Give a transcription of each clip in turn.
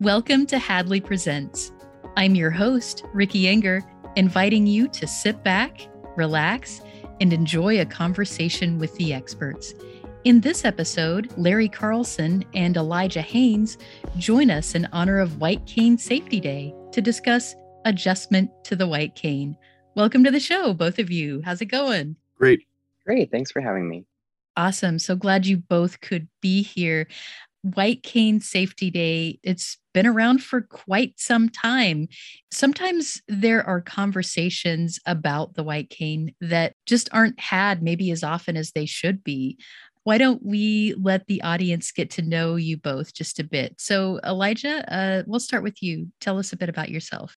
Welcome to Hadley Presents. I'm your host, Ricky Enger, inviting you to sit back, relax, and enjoy a conversation with the experts. In this episode, Larry Carlson and Elijah Haines join us in honor of White Cane Safety Day to discuss adjustment to the white cane. Welcome to the show, both of you. How's it going? Great. Great. Thanks for having me. Awesome. So glad you both could be here. White Cane Safety Day, it's been around for quite some time. Sometimes there are conversations about the white cane that just aren't had maybe as often as they should be. Why don't we let the audience get to know you both just a bit? So, Elijah, uh, we'll start with you. Tell us a bit about yourself.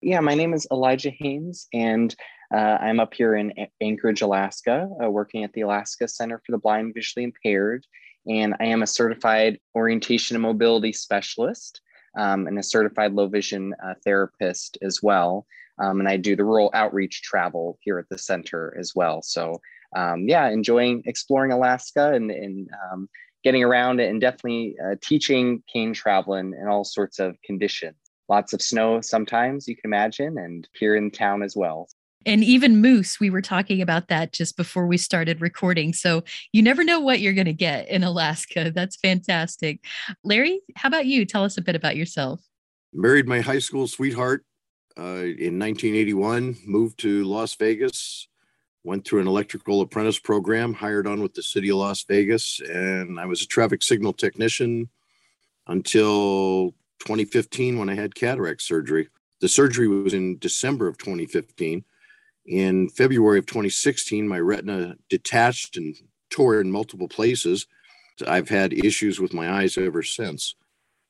Yeah, my name is Elijah Haines, and uh, I'm up here in Anchorage, Alaska, uh, working at the Alaska Center for the Blind and Visually Impaired and I am a certified orientation and mobility specialist um, and a certified low vision uh, therapist as well. Um, and I do the rural outreach travel here at the center as well. So, um, yeah, enjoying exploring Alaska and, and um, getting around it and definitely uh, teaching cane travel in, in all sorts of conditions. Lots of snow sometimes, you can imagine, and here in town as well and even moose we were talking about that just before we started recording. So you never know what you're going to get in alaska. That's fantastic. Larry how about you? Tell us a bit about yourself. Married my high school sweetheart uh, in 1981 moved to las vegas went through an electrical apprentice program hired on with the city of las vegas and i was a traffic signal technician until 2015 when i had cataract surgery. The surgery was in december of 2015 in February of 2016, my retina detached and tore in multiple places. I've had issues with my eyes ever since.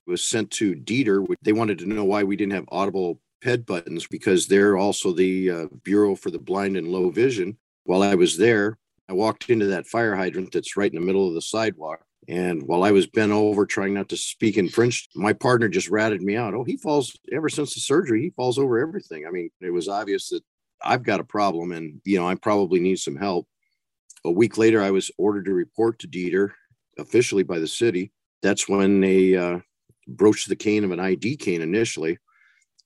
It was sent to DETR. They wanted to know why we didn't have audible PED buttons because they're also the uh, Bureau for the Blind and Low Vision. While I was there, I walked into that fire hydrant that's right in the middle of the sidewalk. And while I was bent over trying not to speak in French, my partner just ratted me out. Oh, he falls ever since the surgery, he falls over everything. I mean, it was obvious that I've got a problem and, you know, I probably need some help. A week later, I was ordered to report to DETR officially by the city. That's when they uh, broached the cane of an ID cane initially.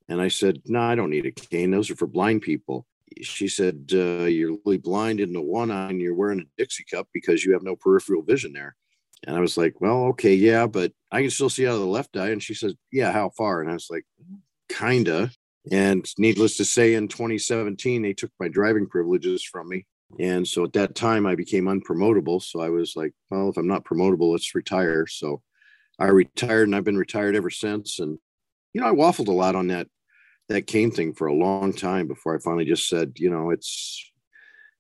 And I said, No, I don't need a cane. Those are for blind people. She said, uh, You're really blind in the one eye and you're wearing a Dixie cup because you have no peripheral vision there. And I was like, Well, okay, yeah, but I can still see out of the left eye. And she says, Yeah, how far? And I was like, Kinda. And needless to say, in 2017, they took my driving privileges from me. And so at that time, I became unpromotable. So I was like, well, if I'm not promotable, let's retire. So I retired and I've been retired ever since. And, you know, I waffled a lot on that, that cane thing for a long time before I finally just said, you know, it's,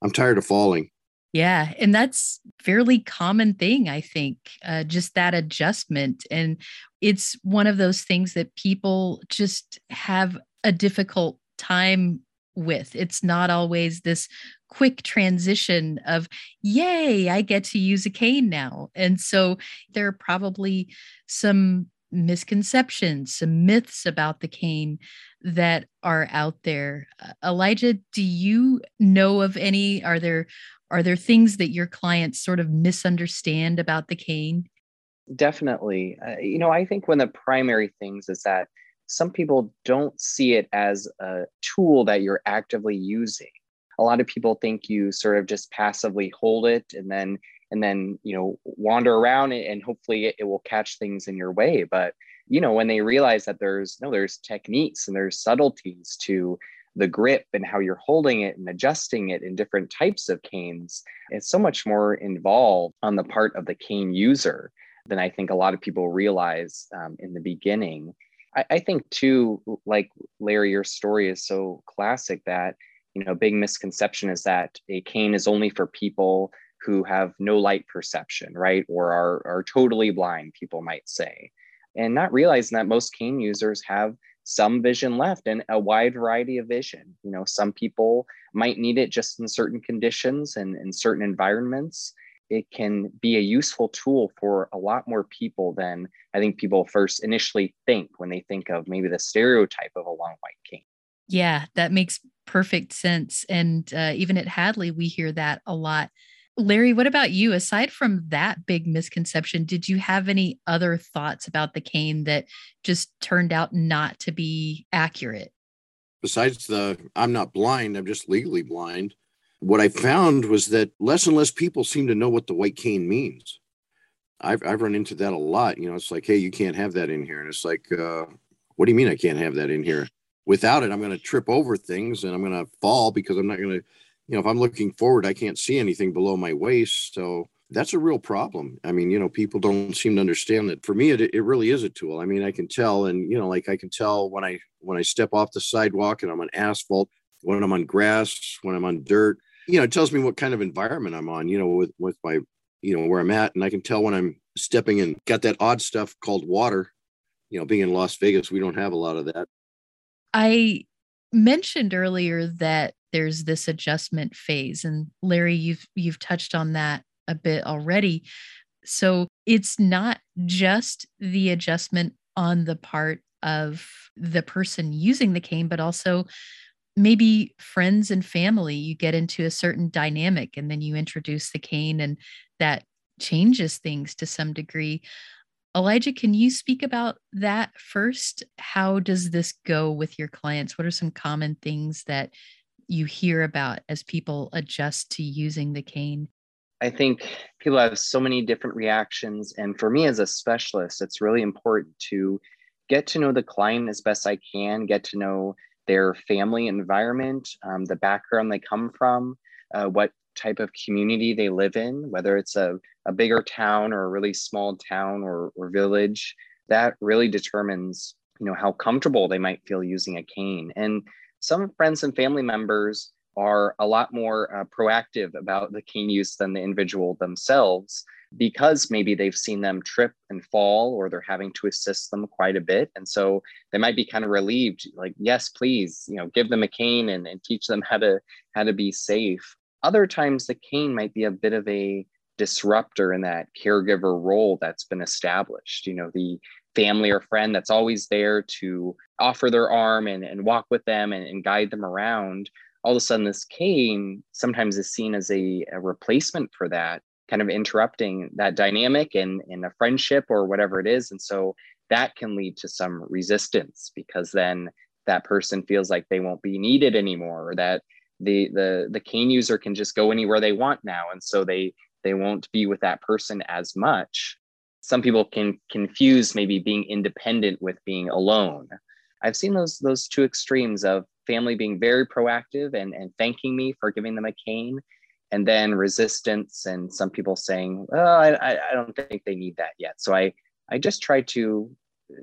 I'm tired of falling. Yeah, and that's fairly common thing, I think. Uh, just that adjustment, and it's one of those things that people just have a difficult time with. It's not always this quick transition of, yay, I get to use a cane now. And so there are probably some misconceptions, some myths about the cane that are out there. Uh, Elijah, do you know of any? Are there are there things that your clients sort of misunderstand about the cane? Definitely. Uh, you know, I think one of the primary things is that some people don't see it as a tool that you're actively using. A lot of people think you sort of just passively hold it and then and then you know wander around it and hopefully it, it will catch things in your way. But you know when they realize that there's no there's techniques and there's subtleties to the grip and how you're holding it and adjusting it in different types of canes, it's so much more involved on the part of the cane user than I think a lot of people realize um, in the beginning. I, I think too, like Larry, your story is so classic that you know, big misconception is that a cane is only for people who have no light perception, right? Or are, are totally blind, people might say. And not realizing that most cane users have some vision left and a wide variety of vision. You know, some people might need it just in certain conditions and in certain environments it can be a useful tool for a lot more people than I think people first initially think when they think of maybe the stereotype of a long white cane. Yeah, that makes perfect sense. And uh, even at Hadley, we hear that a lot. Larry, what about you? Aside from that big misconception, did you have any other thoughts about the cane that just turned out not to be accurate? Besides the I'm not blind, I'm just legally blind. What I found was that less and less people seem to know what the white cane means. I've, I've run into that a lot. You know, it's like, hey, you can't have that in here. And it's like, uh, what do you mean I can't have that in here? Without it, I'm going to trip over things and I'm going to fall because I'm not going to you know, if I'm looking forward, I can't see anything below my waist. So that's a real problem. I mean, you know, people don't seem to understand that. For me, it, it really is a tool. I mean, I can tell, and you know, like I can tell when I when I step off the sidewalk and I'm on asphalt, when I'm on grass, when I'm on dirt. You know, it tells me what kind of environment I'm on. You know, with with my you know where I'm at, and I can tell when I'm stepping in. Got that odd stuff called water. You know, being in Las Vegas, we don't have a lot of that. I mentioned earlier that there's this adjustment phase and Larry you've you've touched on that a bit already so it's not just the adjustment on the part of the person using the cane but also maybe friends and family you get into a certain dynamic and then you introduce the cane and that changes things to some degree Elijah, can you speak about that first? How does this go with your clients? What are some common things that you hear about as people adjust to using the cane? I think people have so many different reactions. And for me as a specialist, it's really important to get to know the client as best I can, get to know their family environment, um, the background they come from, uh, what type of community they live in, whether it's a, a bigger town or a really small town or, or village, that really determines, you know, how comfortable they might feel using a cane. And some friends and family members are a lot more uh, proactive about the cane use than the individual themselves because maybe they've seen them trip and fall or they're having to assist them quite a bit and so they might be kind of relieved like yes please you know give them a cane and, and teach them how to how to be safe other times, the cane might be a bit of a disruptor in that caregiver role that's been established. You know, the family or friend that's always there to offer their arm and, and walk with them and, and guide them around. All of a sudden, this cane sometimes is seen as a, a replacement for that, kind of interrupting that dynamic in, in a friendship or whatever it is. And so that can lead to some resistance because then that person feels like they won't be needed anymore or that the the the cane user can just go anywhere they want now. And so they they won't be with that person as much. Some people can confuse maybe being independent with being alone. I've seen those those two extremes of family being very proactive and and thanking me for giving them a cane and then resistance and some people saying oh i i don't think they need that yet so i i just try to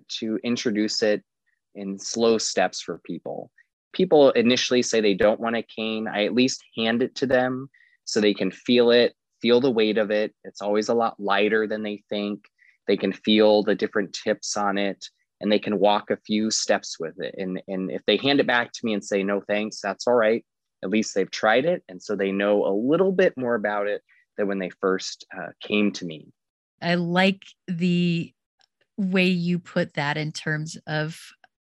to introduce it in slow steps for people people initially say they don't want a cane, I at least hand it to them so they can feel it, feel the weight of it. It's always a lot lighter than they think. They can feel the different tips on it and they can walk a few steps with it. And, and if they hand it back to me and say, no thanks, that's all right. At least they've tried it. And so they know a little bit more about it than when they first uh, came to me. I like the way you put that in terms of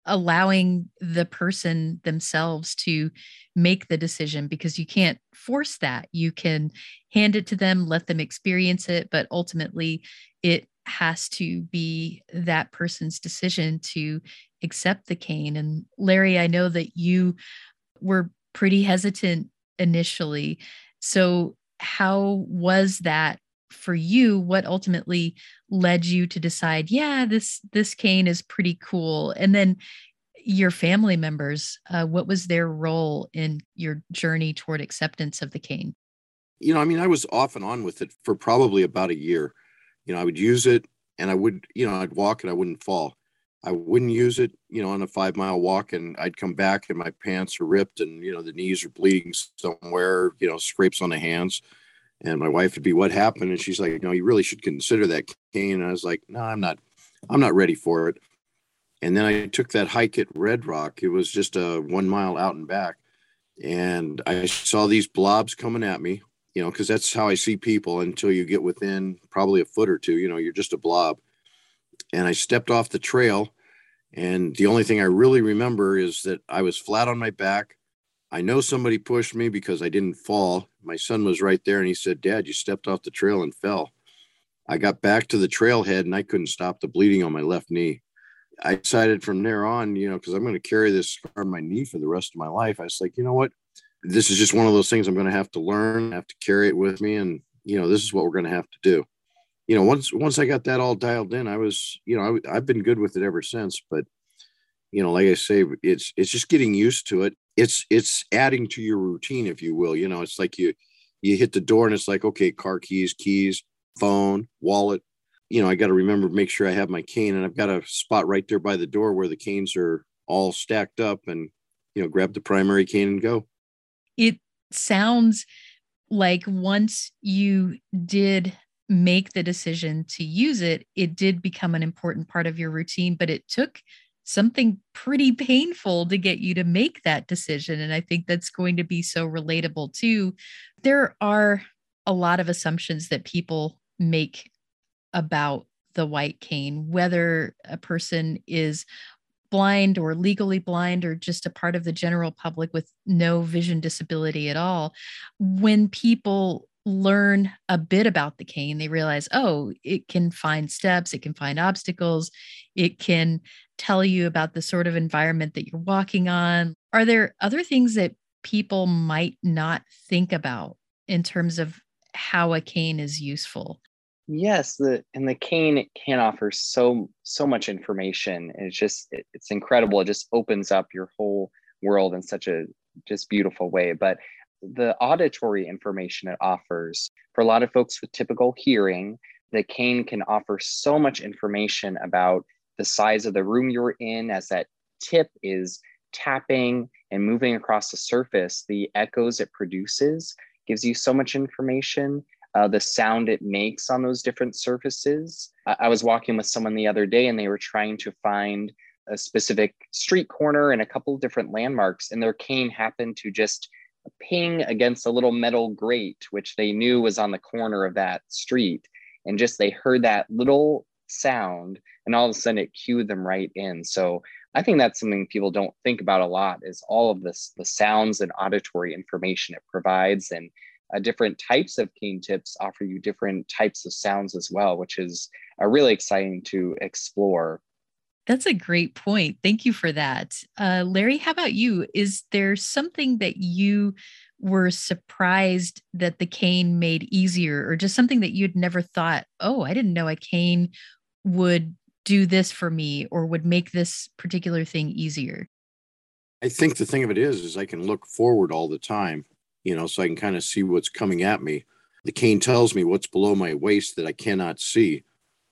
allowing the person themselves to make the decision because you can't force that. You can hand it to them, let them experience it, but ultimately it has to be that person's decision to accept the cane. And Larry, I know that you were pretty hesitant initially. So, how was that for you? What ultimately led you to decide yeah this this cane is pretty cool. And then your family members uh, what was their role in your journey toward acceptance of the cane? You know i mean i was off and on with it for probably about a year. You know i would use it and i would you know i'd walk and i wouldn't fall i wouldn't use it you know on a five mile walk and i'd come back and my pants are ripped and you know the knees are bleeding somewhere you know scrapes on the hands and my wife would be, "What happened?" And she's like, "No, you really should consider that cane." And I was like, "No, I'm not. I'm not ready for it." And then I took that hike at Red Rock. It was just a one mile out and back, and I saw these blobs coming at me. You know, because that's how I see people until you get within probably a foot or two. You know, you're just a blob. And I stepped off the trail, and the only thing I really remember is that I was flat on my back. I know somebody pushed me because I didn't fall My son was right there and he said, Dad, you stepped off the trail and fell. I got back to the trailhead and I couldn't stop the bleeding on my left knee. I decided from there on, you know, because I'm going to carry this scar on my knee for the rest of my life. I was like, you know what? This is just one of those things I'm going to have to learn, I have to carry it with me. And, you know, this is what we're going to have to do. You know, once once I got that all dialed in, I was, you know, I, I've been good with it ever since. But, you know, like I say, it's it's just getting used to it. It's it's adding to your routine, if you will. You know, it's like you you hit the door and it's like, okay, car keys, keys, phone, wallet, you know, I got to remember make sure I have my cane, and I've got a spot right there by the door where the canes are all stacked up, and you know, grab the primary cane and go. It sounds like once you did make the decision to use it, it did become an important part of your routine, but it took something pretty painful to get you to make that decision. And I think that's going to be so relatable too. There are a lot of assumptions that people make about the white cane, whether a person is blind or legally blind or just a part of the general public with no vision disability at all. When people learn a bit about the cane, they realize, oh, it can find steps, it can find obstacles, it can tell you about the sort of environment that you're walking on. Are there other things that people might not think about in terms of how a cane is useful? yes the and the cane can offer so so much information it's just it, it's incredible it just opens up your whole world in such a just beautiful way but the auditory information it offers for a lot of folks with typical hearing the cane can offer so much information about the size of the room you're in as that tip is tapping and moving across the surface the echoes it produces gives you so much information uh, the sound it makes on those different surfaces. I-, I was walking with someone the other day and they were trying to find a specific street corner and a couple of different landmarks, and their cane happened to just ping against a little metal grate, which they knew was on the corner of that street. And just they heard that little sound, and all of a sudden it cued them right in. So I think that's something people don't think about a lot is all of this the sounds and auditory information it provides and uh, different types of cane tips offer you different types of sounds as well, which is uh, really exciting to explore. That's a great point. Thank you for that. Uh, Larry, how about you? Is there something that you were surprised that the cane made easier, or just something that you'd never thought, oh, I didn't know a cane would do this for me or would make this particular thing easier? I think the thing of it is, is I can look forward all the time you know, so I can kind of see what's coming at me. The cane tells me what's below my waist that I cannot see.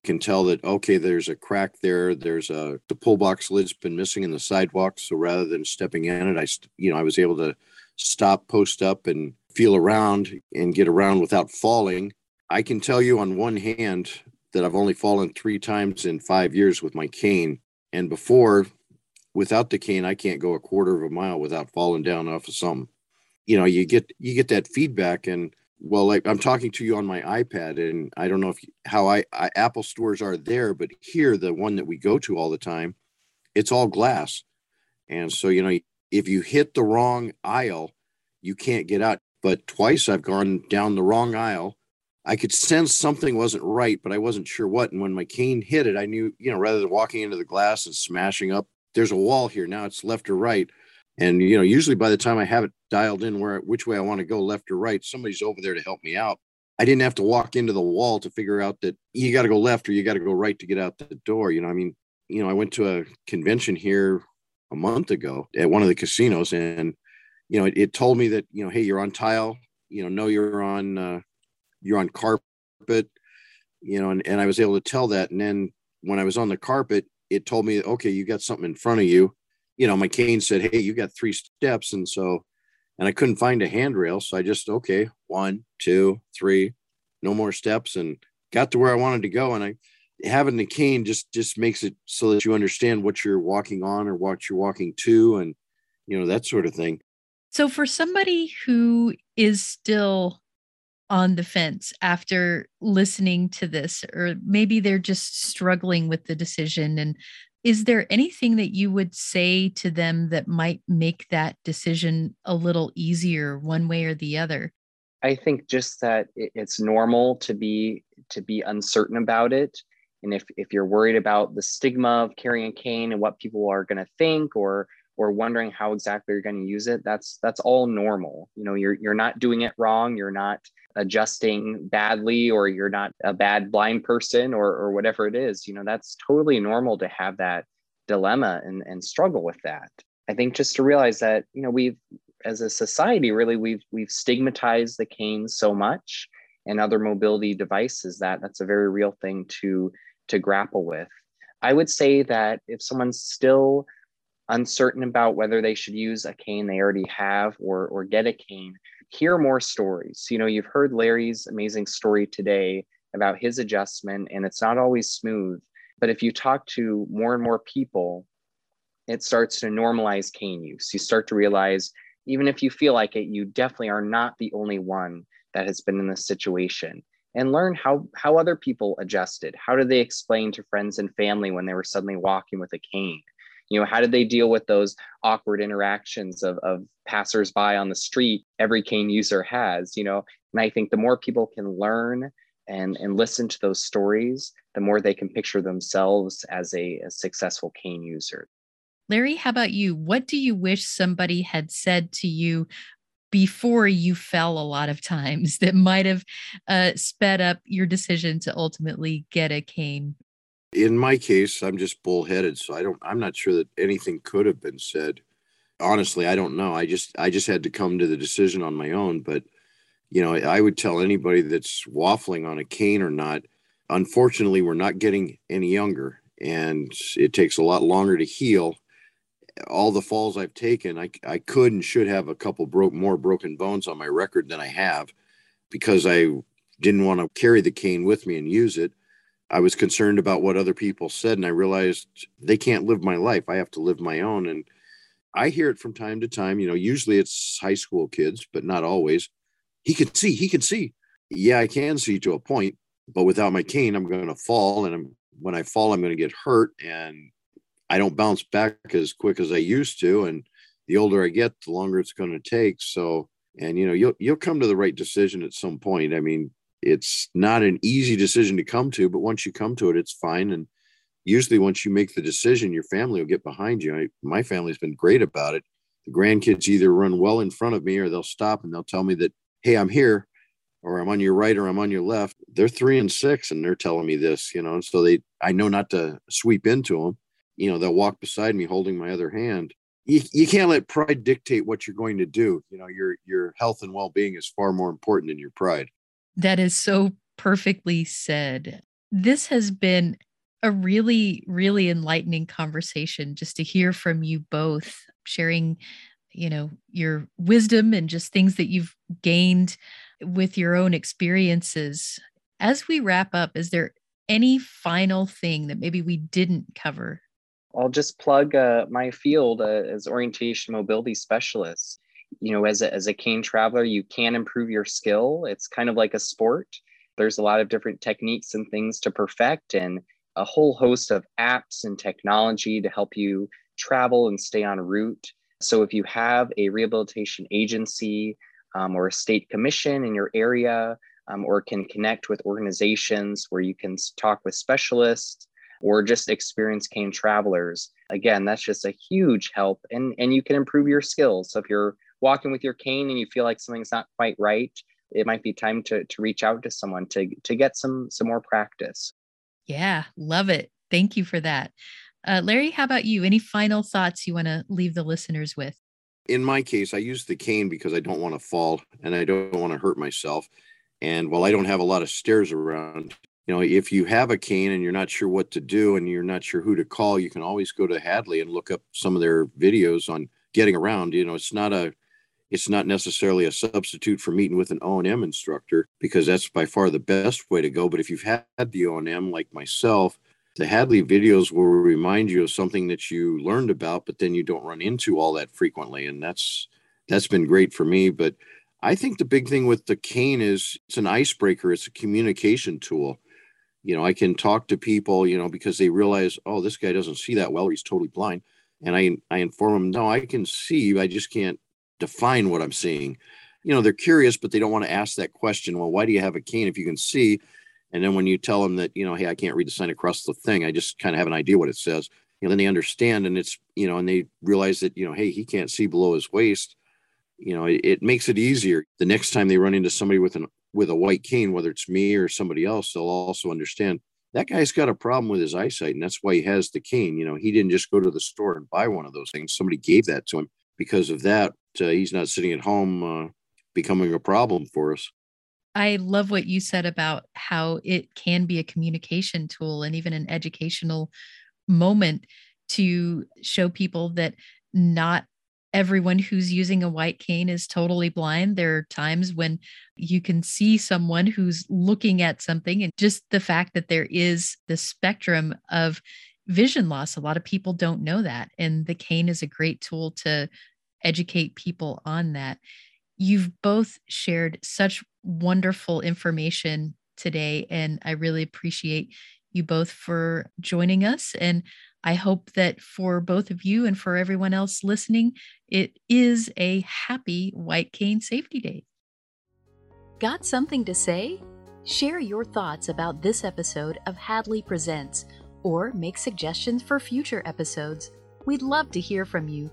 Can tell that okay, there's a crack there. There's a the pull box lid's been missing in the sidewalk. So rather than stepping in it, I you know I was able to stop, post up, and feel around and get around without falling. I can tell you on one hand that I've only fallen three times in five years with my cane, and before, without the cane, I can't go a quarter of a mile without falling down off of something you know you get you get that feedback and well like i'm talking to you on my ipad and i don't know if how I, I, apple stores are there but here the one that we go to all the time it's all glass. And so you know if you hit the wrong aisle you can't get out. But twice i've gone down the wrong aisle. I could sense something wasn't right but i wasn't sure what. And when my cane hit it i knew you know rather than walking into the glass and smashing up there's a wall here. Now it's left or right and you know usually by the time i have it dialed in where which way i want to go left or right somebody's over there to help me out. I didn't have to walk into the wall to figure out that you got to go left or you got to go right to get out the door you know i mean you know i went to a convention here a month ago at one of the casinos and you know it, it told me that you know hey you're on tile you know no you're on uh, you're on carpet you know and, and i was able to tell that. And then when i was on the carpet it told me okay you got something in front of you you know, my cane said, Hey, you got three steps. And so, and I couldn't find a handrail. So I just, okay, one, two, three, no more steps and got to where I wanted to go. And I, having the cane just, just makes it so that you understand what you're walking on or what you're walking to and, you know, that sort of thing. So for somebody who is still on the fence after listening to this, or maybe they're just struggling with the decision and is there anything that you would say to them that might make that decision a little easier one way or the other? I think just that it's normal to be to be uncertain about it. And if, if you're worried about the stigma of carrying a cane and what people are going to think or or wondering how exactly you're going to use it, that's that's all normal. You know, you're you're not doing it wrong. You're not adjusting badly, or you're not a bad blind person, or or whatever it is. You know, that's totally normal to have that dilemma and and struggle with that. I think just to realize that you know we've as a society really we've we've stigmatized the cane so much and other mobility devices that that's a very real thing to to grapple with. I would say that if someone's still uncertain about whether they should use a cane they already have or, or get a cane, hear more stories. You know, you've heard Larry's amazing story today about his adjustment, and it's not always smooth. But if you talk to more and more people, it starts to normalize cane use. You start to realize, even if you feel like it, you definitely are not the only one that has been in this situation. And learn how, how other people adjusted. How did they explain to friends and family when they were suddenly walking with a cane? You know how did they deal with those awkward interactions of, of passersby on the street every cane user has you know? And i think the more people can learn and and listen to those stories the more they can picture themselves as a, a successful cane user. Larry how about you? What do you wish somebody had said to you before you fell a lot of times that might have uh, sped up your decision to ultimately get a cane in my case, I'm just bullheaded, so I don't. I'm not sure that anything could have been said. Honestly, I don't know. I just I just had to come to the decision on my own. But you know, I would tell anybody that's waffling on a cane or not. Unfortunately, we're not getting any younger, and it takes a lot longer to heal. All the falls I've taken, I I could and should have a couple broke more broken bones on my record than I have, because I didn't want to carry the cane with me and use it I was concerned about what other people said, and I realized they can't live my life. I have to live my own. And I hear it from time to time. You know, usually it's high school kids, but not always. He can see, he can see. Yeah, I can see to a point, but without my cane, I'm going to fall. And I'm, when I fall, I'm going to get hurt. And I don't bounce back as quick as I used to. And the older I get, the longer it's going to take. So, and you know, you'll you'll come to the right decision at some point. I mean, it's not an easy decision to come to, but once you come to it, it's fine. And usually, once you make the decision, your family will get behind you. I, my family's been great about it. The grandkids either run well in front of me or they'll stop and they'll tell me that, hey, I'm here, or I'm on your right, or I'm on your left. They're three and six, and they're telling me this, you know. And so they, I know not to sweep into them. You know, they'll walk beside me holding my other hand. You, you can't let pride dictate what you're going to do. You know, your your health and well being is far more important than your pride. That is so perfectly said. This has been a really, really enlightening conversation just to hear from you both sharing, you know, your wisdom and just things that you've gained with your own experiences. As we wrap up, is there any final thing that maybe we didn't cover? I'll just plug uh, my field uh, as orientation mobility specialist you know as a, as a cane traveler you can improve your skill. It's kind of like a sport. There's a lot of different techniques and things to perfect and a whole host of apps and technology to help you travel and stay on route. So if you have a rehabilitation agency um, or a state commission in your area um, or can connect with organizations where you can talk with specialists or just experienced cane travelers again that's just a huge help and and you can improve your skills. So if you're walking with your cane and you feel like something's not quite right, it might be time to to reach out to someone to to get some some more practice. Yeah, love it. Thank you for that. Uh, Larry, how about you? Any final thoughts you want to leave the listeners with? In my case, I use the cane because I don't want to fall and I don't want to hurt myself. And while I don't have a lot of stairs around, you know, if you have a cane and you're not sure what to do and you're not sure who to call, you can always go to Hadley and look up some of their videos on getting around. You know, it's not a it's not necessarily a substitute for meeting with an O&M instructor because that's by far the best way to go. But if you've had the O&M like myself, the Hadley videos will remind you of something that you learned about, but then you don't run into all that frequently. And that's that's been great for me. But I think the big thing with the cane is it's an icebreaker, it's a communication tool. You know, I can talk to people, you know, because they realize, oh, this guy doesn't see that well, he's totally blind. And I I inform them, no, I can see, I just can't define what I'm seeing. you know, they're curious, but they don't want to ask that question. Well, why do you have a cane if you can see? And then when you tell them that, you know, hey, I can't read the sign across the thing, I just kind of have an idea what it says. Know, then they understand and it's, you know, and they realize that, you know, hey, he can't see below his waist. You know, it, it makes it easier. The next time they run into somebody with an with a white cane, whether it's me or somebody else, they'll also understand that guy's got a problem with his eyesight, and that's why he has the cane. You know, he didn't just go to the store and buy one of those things. Somebody gave that to him. Because of that, he's not sitting at home uh, becoming a problem for us. I love what you said about how it can be a communication tool and even an educational moment to show people that not everyone who's using a white cane is totally blind. There are times when you can see someone who's looking at something, and just the fact that there is the spectrum of vision loss. A lot of people don't know that. And the cane is a great tool to educate people on that. You've both shared such wonderful information today, and I really appreciate you both for joining us. And I hope that for both of you and for everyone else listening, it is a happy White Cane Safety Day. Got something to say? Share your thoughts about this episode of Hadley Presents or make suggestions for future episodes. We'd love to hear from you.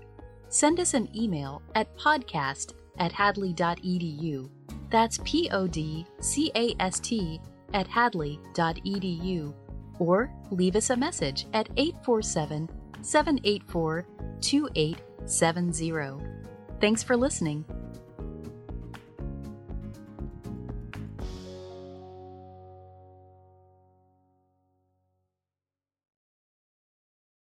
Send us an email at podcast at hadley.edu. That's P O D C A S T at hadley.edu or leave us a message at 847 784 2870. Thanks for listening.